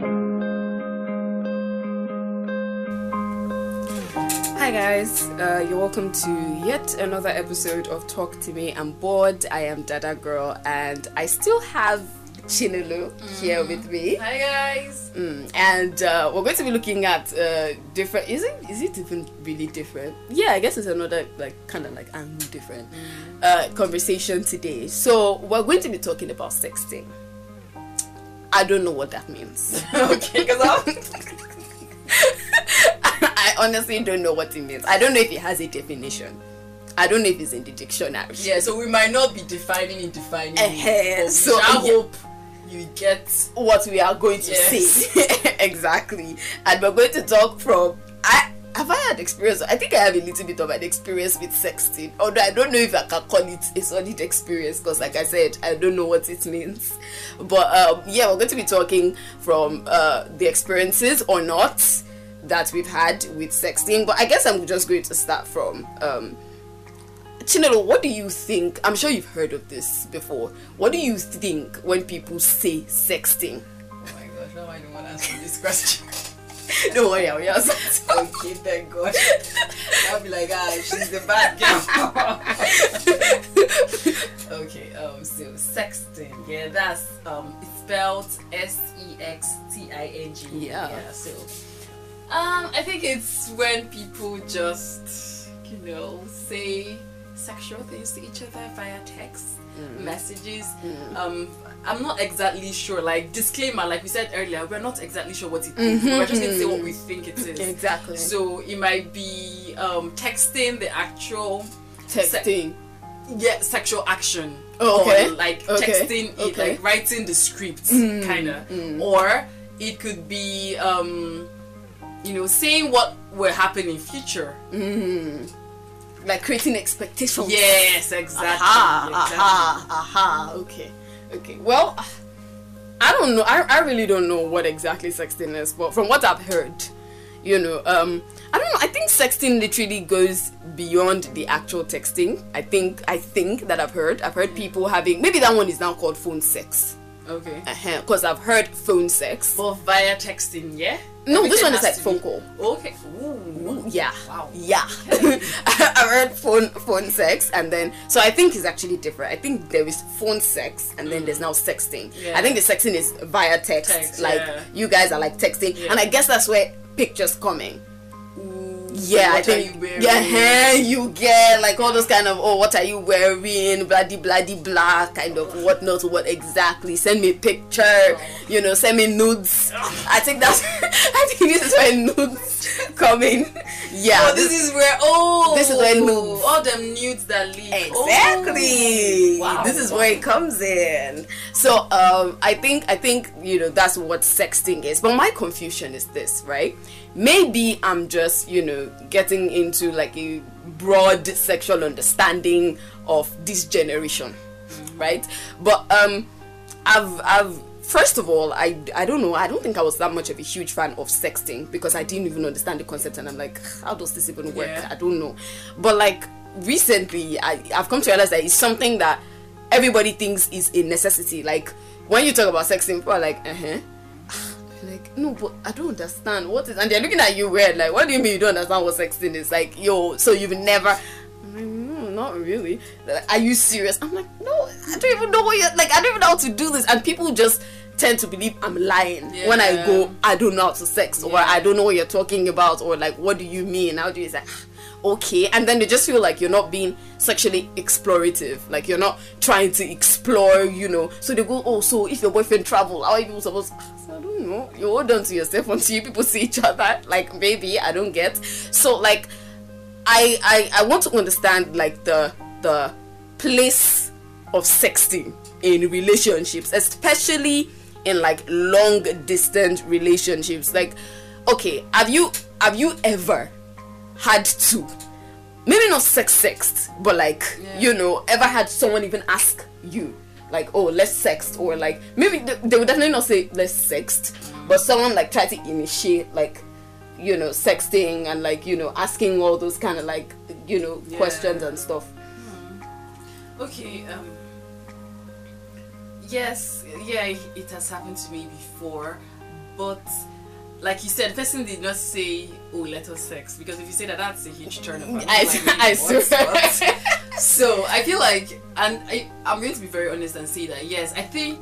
Hi guys, uh, you're welcome to yet another episode of Talk to Me. I'm bored. I am Dada Girl, and I still have Chinelu here with me. Hi guys. Mm, and uh, we're going to be looking at uh, different. Is it? Is it even really different? Yeah, I guess it's another like kind of like angle different uh, conversation today. So we're going to be talking about sexting. I don't know what that means. okay, because I honestly don't know what it means. I don't know if it has a definition. I don't know if it's in the dictionary. Yeah, so we might not be defining and defining. it, Eh-heh, but we so, shall yeah. hope you get. what we are going to Yes. say exactly and we're going to talk from i have i had experience i think i have a little bit of an experience with sexting although i don't know if i can call it a solid experience because like i said i don't know what it means but um yeah we're going to be talking from uh the experiences or not that we've had with sexting but i guess i'm just going to start from um Chinelo, what do you think? I'm sure you've heard of this before. What do you think when people say sexting? Oh my gosh, now I don't want to answer this question. Don't worry, I'll answer. okay, thank God. I'll be like, ah, she's the bad girl. okay, um, so sexting, yeah, that's um, it's spelled S E X T I N G. Yeah. Yeah. So, um, I think it's when people just, you know, say sexual things to each other via text messages. Um, I'm not exactly sure. Like disclaimer, like we said earlier, we're not exactly sure what it is. We're just going to say what we think it is. Exactly. So it might be um, texting the actual Texting. yeah sexual action. Oh, okay. Or like Okay. texting it, like writing the script, kind of. Or it could be um, you know saying what will happen in future. Like creating expectations. Yes, exactly. Aha, exactly. aha, aha. Okay. Okay. Well, I don't know. I, I really don't know what exactly sexting is, but from what I've heard, you know, um, I don't know. I think sexting literally goes beyond the actual texting. I think I think that I've heard. I've heard people having maybe that one is now called phone sex. Okay. Because I've heard phone sex. But via texting, yeah. No, this one is like phone be- call. Okay. Ooh. Ooh, yeah. Wow. Yeah. I heard phone phone sex and then so I think it's actually different. I think there is phone sex and then there's now sexting. Yeah. I think the sexting is via text. Text, like yeah. you guys are like texting. Yeah. And I guess that's where pictures coming. Yeah, I think Are you wearing? yeah, you get like all those kind of oh what are you wearing, bloody bloody blah kind of what not what exactly. Send me a picture, you know, send me nudes. I think that's I think this is where nudes come in. Yeah. Oh, this is where oh This is where nudes. all them nudes that leak. Exactly. Oh, wow. This is where it comes in. So um I think I think you know that's what sexting is. But my confusion is this, right? Maybe I'm just, you know, getting into like a broad sexual understanding of this generation. Right? But um I've I've first of all I I don't know I don't think I was that much of a huge fan of sexting because I didn't even understand the concept and I'm like how does this even work Yeah. I don't know but like recently I I've come to realize that it's something that everybody thinks is a necessity like when you talk about sexting people are like uh-huh like no but i don't understand what is and they're looking at you weird like what do you mean you don't understand what sexting is like yo so you've never I'm like, no, not really. Like, Are you serious? I'm like, no, I don't even know what you're like. I don't even know how to do this, and people just tend to believe I'm lying when I go. I don't know how to sex, or I don't know what you're talking about, or like, what do you mean? How do you say? Okay, and then they just feel like you're not being sexually explorative, like you're not trying to explore, you know. So they go, oh, so if your boyfriend travel, how are you supposed? I don't know. You hold on to yourself until you people see each other. Like maybe I don't get. So like I, I I want to understand like the the place of sexting in relationships, especially in like long distance relationships. Like, okay, have you have you ever had to maybe not sex sexed, but like Yeah. you know, ever had someone even ask you like, oh, let's sext, or like maybe they, they would definitely not say let's sext, but someone like try to initiate like you know sexting and like you know asking all those kind of like you know Yeah. questions and stuff Okay, um yes, yeah, it has happened to me before, but like you said, person did not say, "Oh, let us sex," because if you say that, that's a huge turn off. I, I What? swear. So I feel like, and I, I'm going to be very honest and say that yes, I think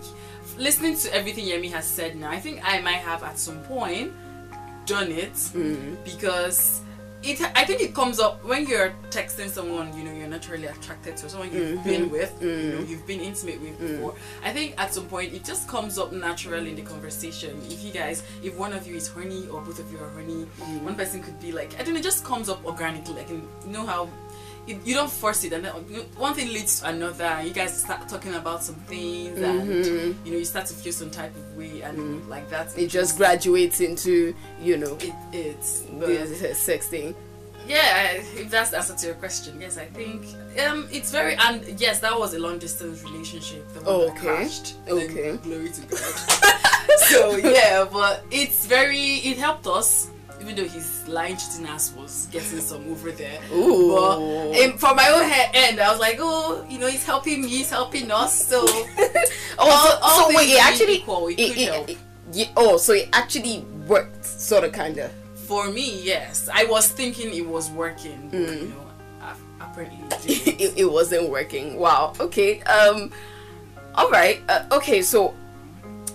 listening to everything Yemi has said now, I think I might have at some point done it Mm. because it. I think it comes up when you're texting someone you know you're naturally attracted to, someone you've Mm-hmm. been with, you Mm. know you've been intimate with before. I think at some point it just comes up naturally in the conversation. If you guys, if one of you is horny or both of you are horny, Mm. one person could be like, I don't know, it just comes up organically. Like you know how. It, you don't force it, and then one thing leads to another. You guys start talking about some things, and you know you start to feel some type of way, and like that. Mm-hmm. It just graduates into, you know, it, it's the sex thing. yeah, if that's the answer to your question, yes, I think um, it's very and yes, that was a long distance relationship. The one that Okay. crashed. Then Okay. glory to God. so yeah, but it's very. It helped us, even though his lying cheating ass was getting some over there. Ooh. But from my own head end, I was like, oh, you know, he's helping me, he's helping us. So Oh, all- so, all so wait, it actually, equal, it it- it- it- oh, so it actually worked, sort of, kind of. for me, yes, I was thinking it was working. But, you know, apparently it it, it wasn't working. Wow. Okay. Um. All right. Uh, okay. So,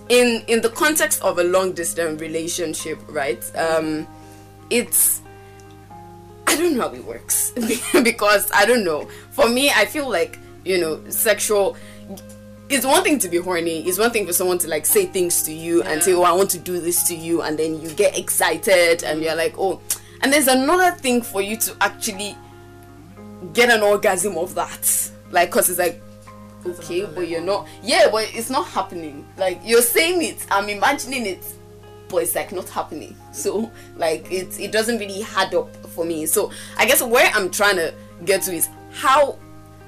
in in the context of a long distance relationship, right? Um, it's I don't know how it works because I don't know. For me, I feel like you know, sexual. It's one thing to be horny. It's one thing for someone to like say things to you and say, "Oh, I want to do this to you," and then you get excited and you're like, "Oh." And there's another thing for you to actually get an orgasm of that, like, cause it's like, okay, but you're not. Yeah, but it's not happening. Like you're saying it, I'm imagining it, but it's like not happening. So like it it doesn't really add up for me. So I guess where I'm trying to get to is how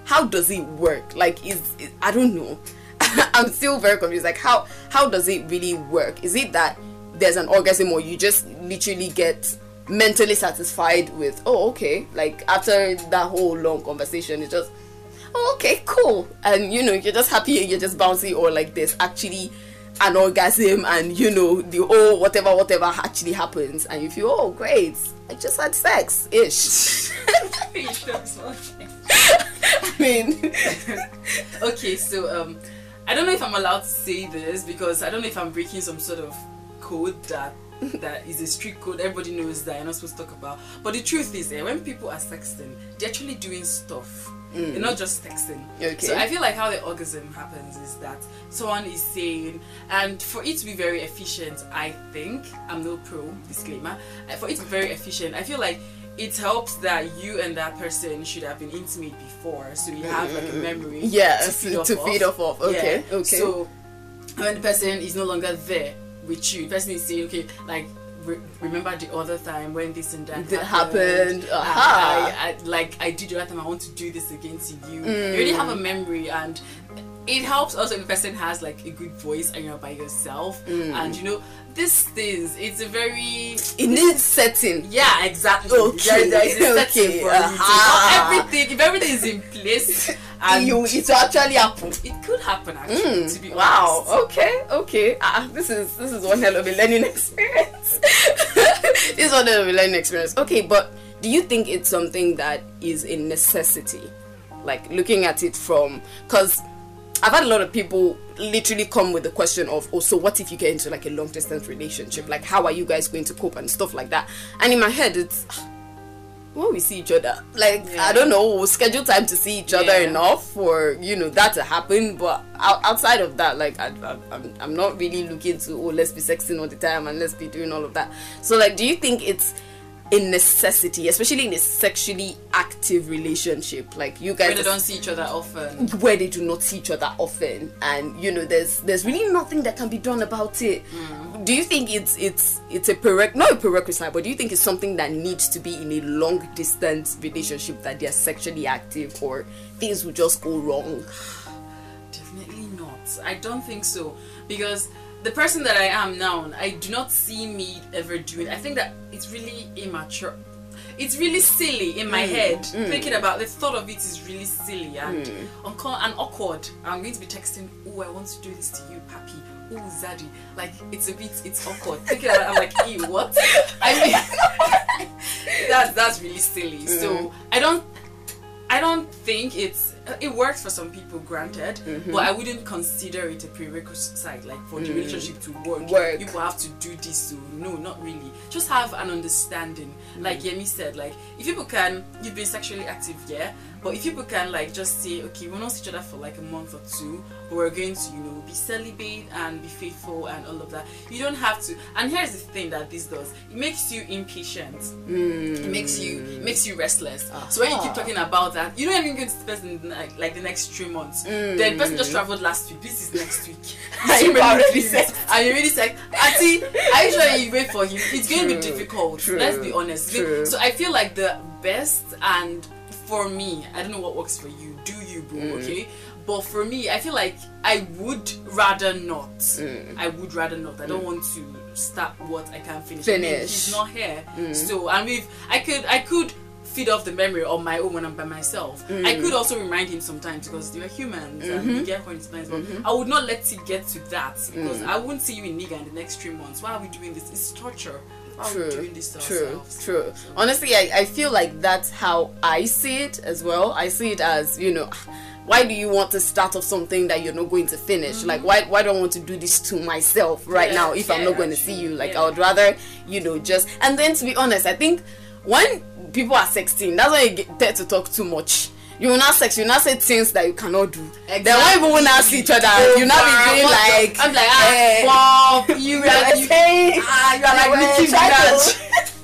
how does it work? Like is, is I don't know. I'm still very confused. Like how how does it really work? Is it that there's an orgasm or you just literally get mentally satisfied with oh okay like after that whole long conversation it's just oh, okay cool and you know you're just happy and you're just bouncy or like there's actually an orgasm and you know the oh whatever whatever actually happens. And you feel oh great. I just had sex ish. I mean okay, so um, I don't know if I'm allowed to say this because I don't know if I'm breaking some sort of code that that is a strict code. Everybody knows that you're not supposed to talk about. But the truth is, eh, when people are sexting, they're actually doing stuff. They're not just texting. Okay. So I feel like how the orgasm happens is that someone is saying, and for it to be very efficient, I think I'm no pro disclaimer. uh, For it to be very efficient, I feel like it helps that you and that person should have been intimate before, so you have like a memory. yes to feed off to feed of. off okay Yeah. okay So when the person is no longer there with you, the person is saying, okay, like re- remember the other time when this and that That happened, and aha. I, I, like I did the other time. I want to do this again to you. Mm. You already have a memory, and it helps also if a person has like a good voice and you're by yourself. Mm. And you know, these things. It's a very it needs setting yeah, exactly. Okay, There- there is a setting okay, for aha. Everything. If everything is in place, and you it will actually happen it could happen actually. to be Mm, wow honest. okay okay ah this is this is one hell of a learning experience this is one hell of a learning experience okay but do you think it's something that is a necessity like looking at it from because i've had a lot of people literally come with the question of oh so what if you get into like a long distance relationship? Like how are you guys going to cope? and stuff like that. And in my head it's ah, when we see each other. Like Yeah. i don't know. We'll schedule time to see each other Yeah. enough for you know that to happen. But outside of that like I, I, I'm, I'm not really looking to oh let's be sexting all the time and let's be doing all of that. So like do you think it's a necessity especially in a sexually active relationship like you guys When they don't see each other often. where they do not see each other often and you know there's there's really nothing that can be done about it mm. do you think it's it's it's a prereq not a prerequisite but do you think it's something that needs to be in a long distance relationship that they're sexually active or things will just go wrong Definitely not. I don't think so. Because the person that I am now, I do not see me ever doing. I think that it's really immature. It's really silly in my mm, head. Mm. Thinking about the thought of it is really silly and mm. unco- and awkward. I'm going to be texting, oh, I want to do this to you, Papi. "Oh, Zaddy," like it's a bit, it's awkward. Thinking about it, I'm like, "Ew, what?" I mean, that's that's really silly. Mm. So I don't, I don't think it's. It works for some people, granted, Mm-hmm. but I wouldn't consider it a prerequisite. Like for the relationship to work, Mm. Work. will have to do this. So no, not really. Just have an understanding. Like Yemi said, like if people can, you've been sexually active, yeah. But if people can like just say, okay, we'll not see each other for like a month or two, but we're going to, you know, be celibate and be faithful and all of that. You don't have to. And here's the thing that this does: it makes you impatient. It makes you it makes you restless. So when you keep talking about that, you don't even get to in, like, like the next three months. Then the person just traveled last week. This is next week. And So you've many already things. said- And you really said, Auntie, I usually you wait for him. It's going to be difficult. true, Let's be honest. true. So I feel like the best and for me, I don't know what works for you. Do you, boo? Mm. Okay. But for me, I feel like I would rather not. Mm. I would rather not. I don't want to start what I can't finish. I mean, Finish. he's not here. Mm. So and we've I could I could feed off the memory on my own when I'm by myself. Mm. I could also remind him sometimes because they are humans and Mm-hmm. we get sometimes. But I would not let it get to that because Mm. I wouldn't see you in nigga in the next three months. Why are we doing this? It's torture. Why are we True, doing this to true, ourselves? true. Honestly, I, I feel like that's how I see it as well. I see it as, you know, why do you want to start off something that you're not going to finish? Like, why, why do I want to do this to myself right Mm-hmm. Yeah, now if I'm not going to see you? Like, yeah. I would rather, you know, just. And then to be honest, I think when people are 16, that's when you get there to talk too much. You will not sex, you will not say things that you cannot do. Then when people will not see each other, you will not be doing like. I'm like, eh, ah, Bob, you you are are you, ah, you are like Nicki Minaj.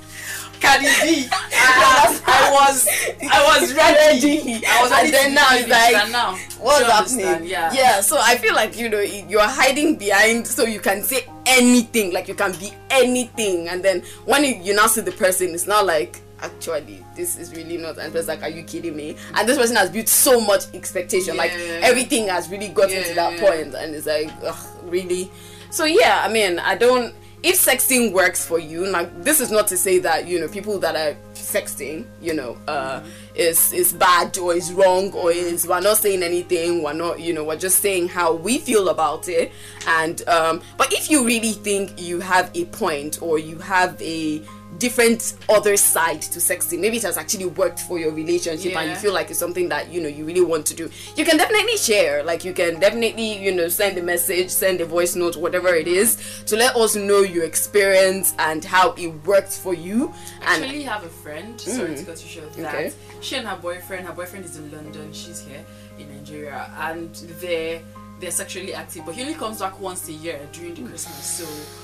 Cardi B. Ah, I was, I was ready. Ready. I was And ready then to now it's like, and now, what's happening? Yeah. So I feel like you know you're hiding behind, so you can say anything, like you can be anything, and then when you, you now see the person, it's not like actually this is really not. And it's like, are you kidding me? And this person has built so much expectation, like everything has really gotten Yeah, to that yeah. point, and it's like, ugh, really. So yeah, I mean, I don't. If sexting works for you, like this is not to say that you know people that are sexting, you know, uh, is is bad or is wrong or is we're not saying anything. We're not, you know, we're just saying how we feel about it. And um, but if you really think you have a point or you have a different other side to sexting, maybe it has actually worked for your relationship and you feel like it's something that you know you really want to do. You can definitely share. Like you can definitely, you know, send a message, send a voice note, whatever it mm-hmm. is, to let us know your experience and how it worked for you. And actually have a friend. Sorry mm. to cut you short. That Okay. she and her boyfriend. Her boyfriend is in London. She's here in Nigeria, and they're they're sexually active. But he only comes back once a year during the mm. Christmas. So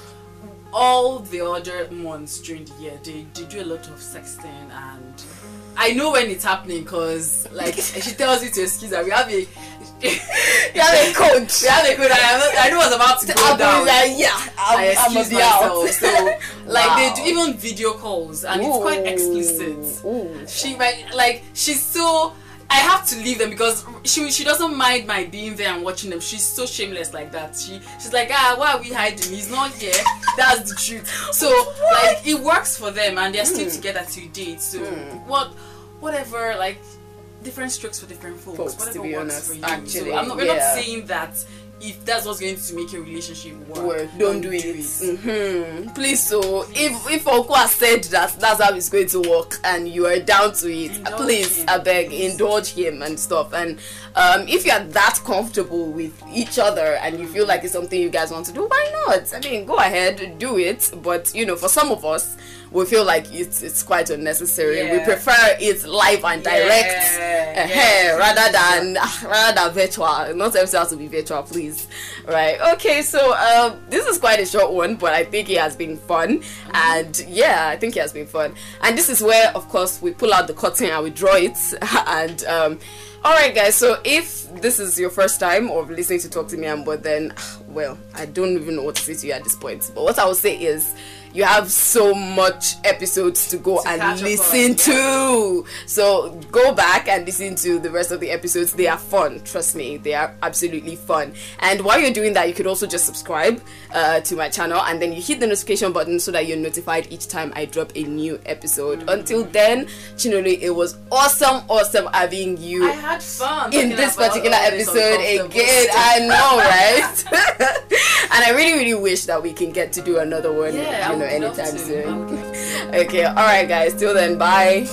all the other months during the year, they they do a lot of sexting and. I know when it's happening because, like, she tells me to excuse her. We have a, you have a coach. we have a good. I, know- I know what's about to go I'll down. like, yeah, I I'm, I'm excuse be out. So, like, Wow. they do even video calls, and it's quite explicit. Ooh. She might like she's so. I have to leave them because she she doesn't mind my being there and watching them. She's so shameless like that. She she's like ah why are we hiding? He's not here. That's the truth. So like it works for them and they're still together to date. So what whatever like different strokes for different folks. Folks, to whatever be works honest, for you. actually, so I'm not, we're yeah. not saying that if that's what's going to make your relationship work, Work, don't do it. Mhm. Please, so if if Oku has said that that's how it's going to work, and you are down to it, Indulge please, him. I beg, indulge him and stuff. And um, if you are that comfortable with each other and you feel like it's something you guys want to do, why not? I mean, go ahead, do it. But you know, for some of us, we feel like it's it's quite unnecessary. We prefer it live and direct, Yeah, eh, yeah. rather than rather than virtual. Not everything has to be virtual, please. Right? Okay, so um, this is quite a short one, but I think it has been fun, and yeah, I think it has been fun. And this is where, of course, we pull out the curtain and we draw it. and um, all right, guys. So if this is your first time of listening to Talk to Me, and but then, well, I don't even know what to say to you at this point. But what I will say is. You have so much episodes to go To and catch up on, listen to. So go back and listen to the rest of the episodes. They are fun. Trust me, they are absolutely fun. And while you're doing that, you could also just subscribe uh, to my channel and then you hit the notification button so that you're notified each time I drop a new episode. Mm. Until then, Chinelo, it was awesome, awesome having you I had fun in this particular this episode again. I know, right? and I really, really wish that we can get to do another one, Yeah, you know, anytime soon. Okay, all right, guys. Till then, bye.